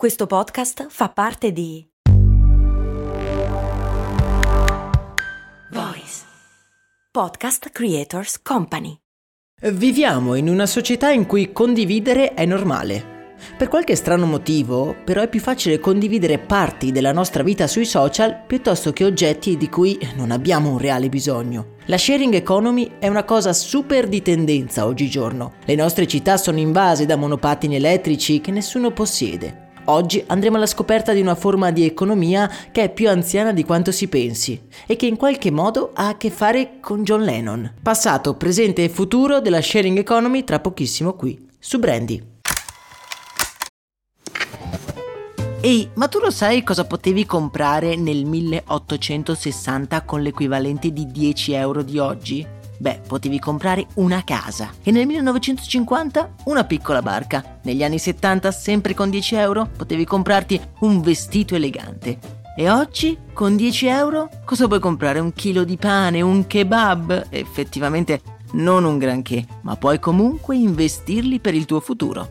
Questo podcast fa parte di Voice Podcast Creators Company. Viviamo in una società in cui condividere è normale. Per qualche strano motivo, però è più facile condividere parti della nostra vita sui social piuttosto che oggetti di cui non abbiamo un reale bisogno. La sharing economy è una cosa super di tendenza oggigiorno. Le nostre città sono invase da monopattini elettrici che nessuno possiede. Oggi andremo alla scoperta di una forma di economia che è più anziana di quanto si pensi e che in qualche modo ha a che fare con John Lennon. Passato, presente e futuro della sharing economy tra pochissimo qui, su Brandy. Ehi, ma tu lo sai cosa potevi comprare nel 1860 con l'equivalente di 10 euro di oggi? Beh, potevi comprare una casa e nel 1950 una piccola barca. Negli anni 70, sempre con 10 euro, potevi comprarti un vestito elegante. E oggi, con 10 euro, cosa puoi comprare? Un chilo di pane, un kebab? Effettivamente non un granché, ma puoi comunque investirli per il tuo futuro.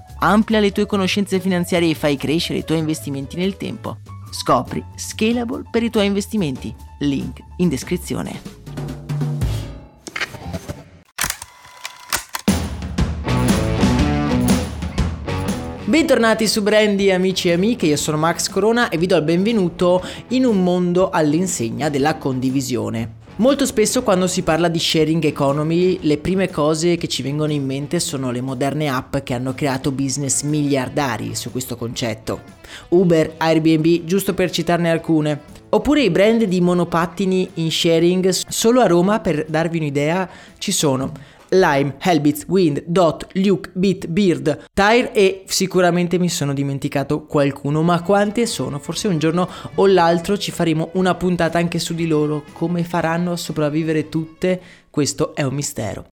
Amplia le tue conoscenze finanziarie e fai crescere i tuoi investimenti nel tempo. Scopri Scalable per i tuoi investimenti. Link in descrizione. Bentornati su Brandy amici e amiche, io sono Max Corona e vi do il benvenuto in un mondo all'insegna della condivisione. Molto spesso quando si parla di sharing economy le prime cose che ci vengono in mente sono le moderne app che hanno creato business miliardari su questo concetto. Uber, Airbnb, giusto per citarne alcune. Oppure i brand di monopattini in sharing, solo a Roma per darvi un'idea ci sono Lime, Hellbits, Wind, Dot, Luke, Beat, Beard, Tire e sicuramente mi sono dimenticato qualcuno, ma quante sono? Forse un giorno o l'altro ci faremo una puntata anche su di loro, come faranno a sopravvivere tutte? Questo è un mistero.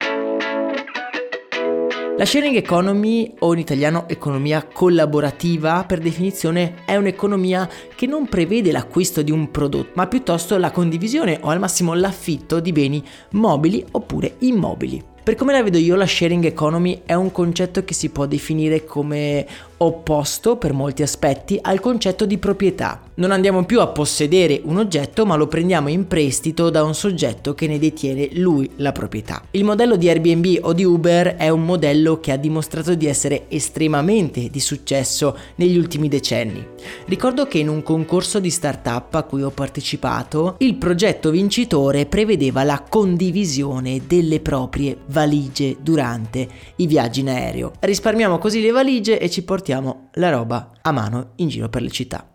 La sharing economy, o in italiano economia collaborativa, per definizione è un'economia che non prevede l'acquisto di un prodotto, ma piuttosto la condivisione o al massimo l'affitto di beni mobili oppure immobili. Per come la vedo io, la sharing economy è un concetto che si può definire come opposto per molti aspetti al concetto di proprietà. Non andiamo più a possedere un oggetto ma lo prendiamo in prestito da un soggetto che ne detiene lui la proprietà. Il modello di Airbnb o di Uber è un modello che ha dimostrato di essere estremamente di successo negli ultimi decenni. Ricordo che in un concorso di startup a cui ho partecipato, il progetto vincitore prevedeva la condivisione delle proprie valigie durante i viaggi in aereo. Risparmiamo così le valigie e ci portiamo portiamo la roba a mano in giro per le città.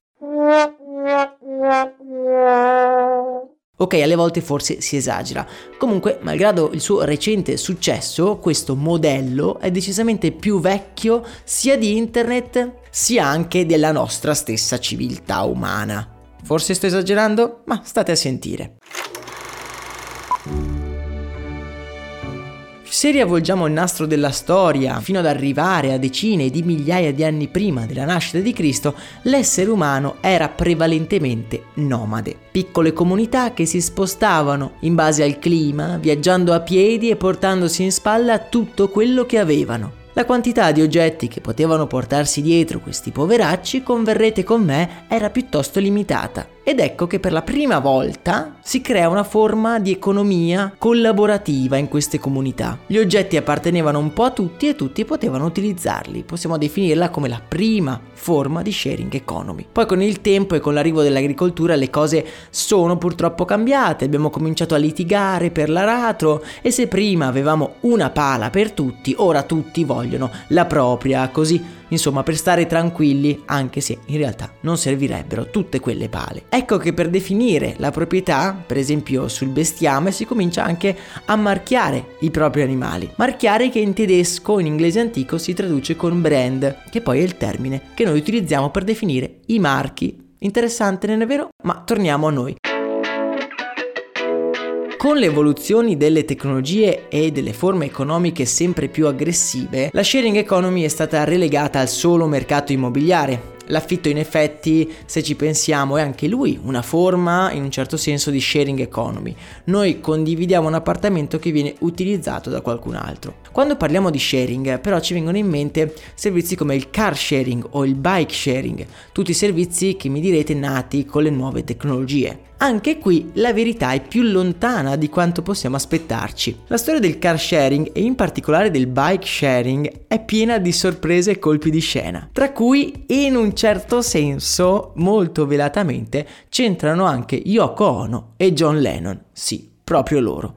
Ok, alle volte forse si esagera. Comunque, malgrado il suo recente successo, questo modello è decisamente più vecchio sia di internet sia anche della nostra stessa civiltà umana. Forse sto esagerando? Ma state a sentire. Se riavvolgiamo il nastro della storia fino ad arrivare a decine di migliaia di anni prima della nascita di Cristo, l'essere umano era prevalentemente nomade. Piccole comunità che si spostavano in base al clima, viaggiando a piedi e portandosi in spalla tutto quello che avevano. La quantità di oggetti che potevano portarsi dietro questi poveracci, converrete con me, era piuttosto limitata. Ed ecco che per la prima volta si crea una forma di economia collaborativa in queste comunità. Gli oggetti appartenevano un po' a tutti e tutti potevano utilizzarli. Possiamo definirla come la prima forma di sharing economy. Poi con il tempo e con l'arrivo dell'agricoltura le cose sono purtroppo cambiate, abbiamo cominciato a litigare per l'aratro e se prima avevamo una pala per tutti, ora tutti vogliono la propria, così insomma per stare tranquilli anche se in realtà non servirebbero tutte quelle pale. Ecco che per definire la proprietà, per esempio sul bestiame, si comincia anche a marchiare i propri animali. Marchiare che in tedesco, in inglese antico, si traduce con brand, che poi è il termine che noi utilizziamo per definire i marchi Interessante, non è vero? Ma torniamo a noi. Con le evoluzioni delle tecnologie e delle forme economiche sempre più aggressive, la sharing economy è stata relegata al solo mercato immobiliare, L'affitto in effetti, se ci pensiamo, è anche lui una forma in un certo senso di sharing economy. Noi condividiamo un appartamento che viene utilizzato da qualcun altro. Quando parliamo di sharing, però ci vengono in mente servizi come il car sharing o il bike sharing, tutti servizi che mi direte nati con le nuove tecnologie. Anche qui la verità è più lontana di quanto possiamo aspettarci. La storia del car sharing e in particolare del bike sharing è piena di sorprese e colpi di scena, tra cui un certo senso, molto velatamente, c'entrano anche Yoko Ono e John Lennon. Sì, proprio loro.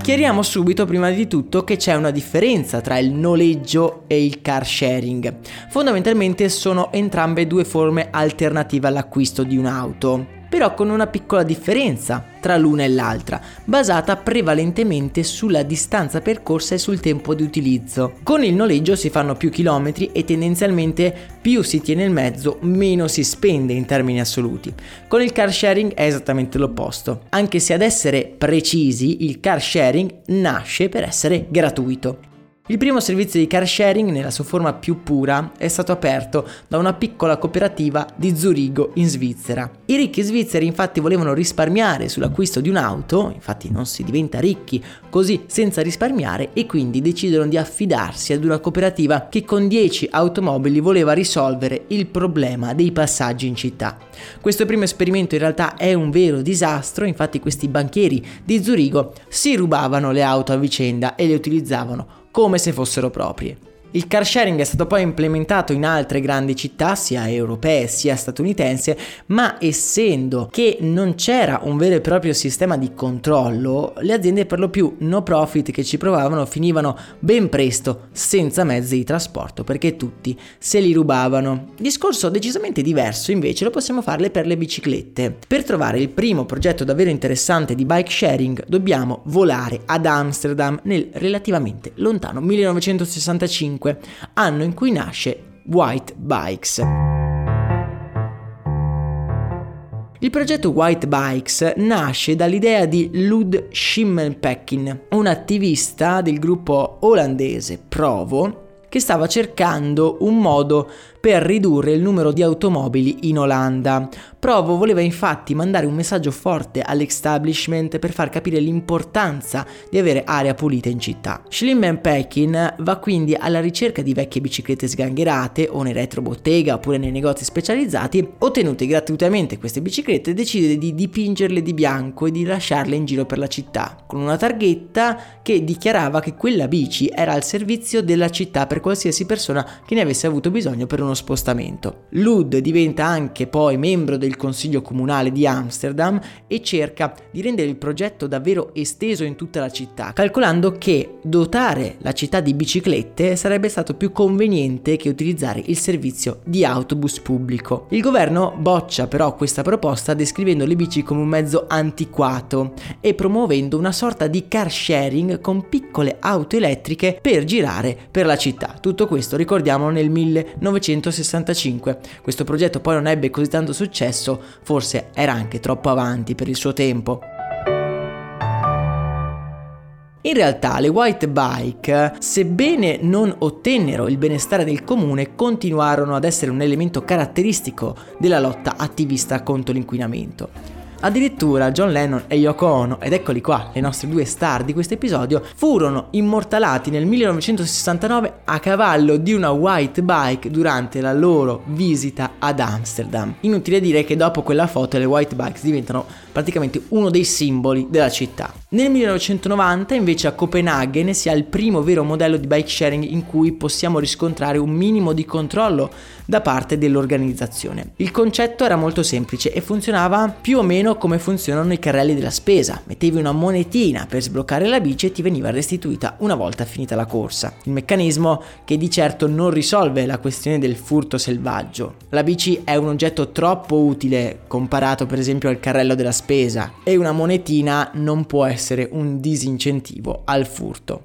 Chiariamo subito prima di tutto che c'è una differenza tra il noleggio e il car sharing. Fondamentalmente sono entrambe due forme alternative all'acquisto di un'auto però con una piccola differenza tra l'una e l'altra, basata prevalentemente sulla distanza percorsa e sul tempo di utilizzo. Con il noleggio si fanno più chilometri e tendenzialmente più si tiene il mezzo, meno si spende in termini assoluti. Con il car sharing è esattamente l'opposto, anche se ad essere precisi il car sharing nasce per essere gratuito. Il primo servizio di car sharing nella sua forma più pura è stato aperto da una piccola cooperativa di Zurigo in Svizzera. I ricchi svizzeri infatti volevano risparmiare sull'acquisto di un'auto, infatti non si diventa ricchi così senza risparmiare e quindi decidono di affidarsi ad una cooperativa che con 10 automobili voleva risolvere il problema dei passaggi in città. Questo primo esperimento in realtà è un vero disastro, infatti questi banchieri di Zurigo si rubavano le auto a vicenda e le utilizzavano come se fossero proprie. Il car sharing è stato poi implementato in altre grandi città, sia europee sia statunitensi, ma essendo che non c'era un vero e proprio sistema di controllo, le aziende per lo più no profit che ci provavano finivano ben presto senza mezzi di trasporto perché tutti se li rubavano. Discorso decisamente diverso invece lo possiamo farle per le biciclette. Per trovare il primo progetto davvero interessante di bike sharing dobbiamo volare ad Amsterdam nel relativamente lontano 1965 1995, anno in cui nasce White Bikes. Il progetto White Bikes nasce dall'idea di Lud Schimmelpeckin, un attivista del gruppo olandese Provo che stava cercando un modo per ridurre il numero di automobili in Olanda. Provo voleva infatti mandare un messaggio forte all'establishment per far capire l'importanza di avere aria pulita in città. Schlimmen Pekin va quindi alla ricerca di vecchie biciclette sgangherate o nei retrobottega oppure nei negozi specializzati. Ottenute gratuitamente queste biciclette decide di dipingerle di bianco e di lasciarle in giro per la città, con una targhetta che dichiarava che quella bici era al servizio della città per qualsiasi persona che ne avesse avuto bisogno per uno uno spostamento. Lud diventa anche poi membro del Consiglio Comunale di Amsterdam e cerca di rendere il progetto davvero esteso in tutta la città, calcolando che dotare la città di biciclette sarebbe stato più conveniente che utilizzare il servizio di autobus pubblico. Il governo boccia però questa proposta descrivendo le bici come un mezzo antiquato e promuovendo una sorta di car sharing con piccole auto elettriche per girare per la città. Tutto questo ricordiamo nel 1900 1965. Questo progetto poi non ebbe così tanto successo, forse era anche troppo avanti per il suo tempo. In realtà le white bike, sebbene non ottennero il benestare del comune, continuarono ad essere un elemento caratteristico della lotta attivista contro l'inquinamento. Addirittura John Lennon e Yoko Ono, ed eccoli qua, le nostre due star di questo episodio, furono immortalati nel 1969 a cavallo di una white bike durante la loro visita ad Amsterdam. Inutile dire che dopo quella foto le white bikes diventano praticamente uno dei simboli della città. Nel 1990 invece a Copenaghen si ha il primo vero modello di bike sharing in cui possiamo riscontrare un minimo di controllo da parte dell'organizzazione. Il concetto era molto semplice e funzionava più o meno come funzionano i carrelli della spesa. Mettevi una monetina per sbloccare la bici e ti veniva restituita una volta finita la corsa. Il meccanismo che di certo non risolve la questione del furto selvaggio. La bici è un oggetto troppo utile comparato per esempio al carrello della spesa e una monetina non può essere un disincentivo al furto.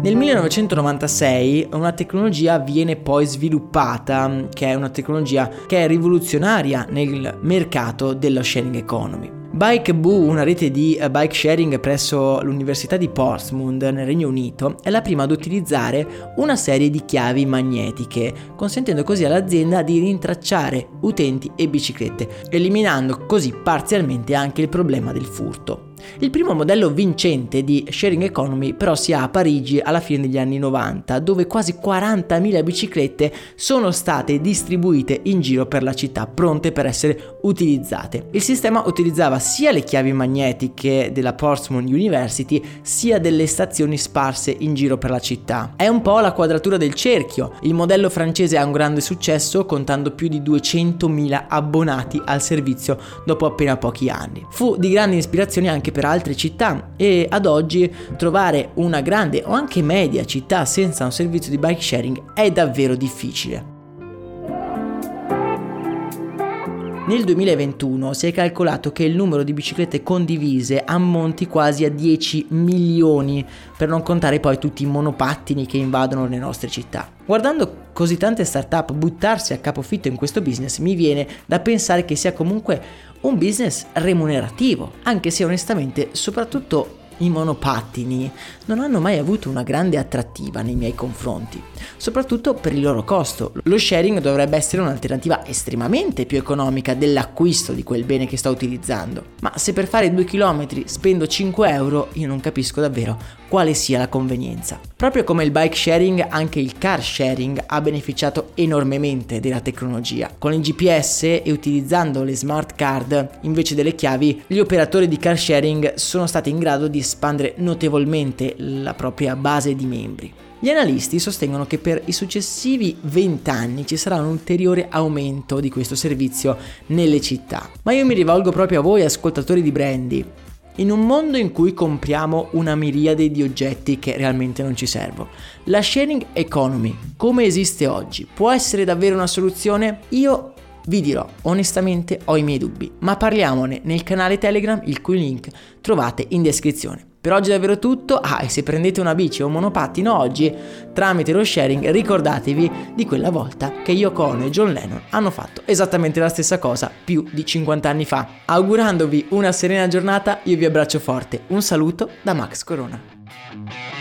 Nel 1996 una tecnologia viene poi sviluppata, che è una tecnologia che è rivoluzionaria nel mercato dello sharing economy. Bike Boo, una rete di eh, bike sharing presso l'Università di Portsmouth nel Regno Unito, è la prima ad utilizzare una serie di chiavi magnetiche, consentendo così all'azienda di rintracciare utenti e biciclette, eliminando così parzialmente anche il problema del furto. Il primo modello vincente di sharing economy però si ha a Parigi alla fine degli anni 90, dove quasi 40.000 biciclette sono state distribuite in giro per la città, pronte per essere utilizzate. Il sistema utilizzava sia le chiavi magnetiche della Portsmouth University, sia delle stazioni sparse in giro per la città. È un po' la quadratura del cerchio. Il modello francese ha un grande successo, contando più di 200.000 abbonati al servizio dopo appena pochi anni. Fu di grande ispirazione anche per altre città e ad oggi trovare una grande o anche media città senza un servizio di bike sharing è davvero difficile. Nel 2021 si è calcolato che il numero di biciclette condivise ammonti quasi a 10 milioni, per non contare poi tutti i monopattini che invadono le nostre città. Guardando così tante start-up buttarsi a capofitto in questo business, mi viene da pensare che sia comunque un business remunerativo, anche se onestamente, soprattutto i monopattini non hanno mai avuto una grande attrattiva nei miei confronti, soprattutto per il loro costo. Lo sharing dovrebbe essere un'alternativa estremamente più economica dell'acquisto di quel bene che sto utilizzando, ma se per fare 2 km spendo 5 euro io non capisco davvero quale sia la convenienza. Proprio come il bike sharing, anche il car sharing ha beneficiato enormemente della tecnologia. Con il GPS e utilizzando le smart card invece delle chiavi, gli operatori di car sharing sono stati in grado di espandere notevolmente la propria base di membri. Gli analisti sostengono che per i successivi 20 anni ci sarà un ulteriore aumento di questo servizio nelle città. Ma io mi rivolgo proprio a voi ascoltatori di Brandy. In un mondo in cui compriamo una miriade di oggetti che realmente non ci servono, la sharing economy, come esiste oggi, può essere davvero una soluzione? Io vi dirò, onestamente ho i miei dubbi, ma parliamone nel canale Telegram, il cui link trovate in descrizione. Per oggi è davvero tutto, ah e se prendete una bici o un monopattino oggi, tramite lo sharing ricordatevi di quella volta che Yoko Ono e John Lennon hanno fatto esattamente la stessa cosa più di 50 anni fa. Augurandovi una serena giornata, io vi abbraccio forte, un saluto da Max Corona.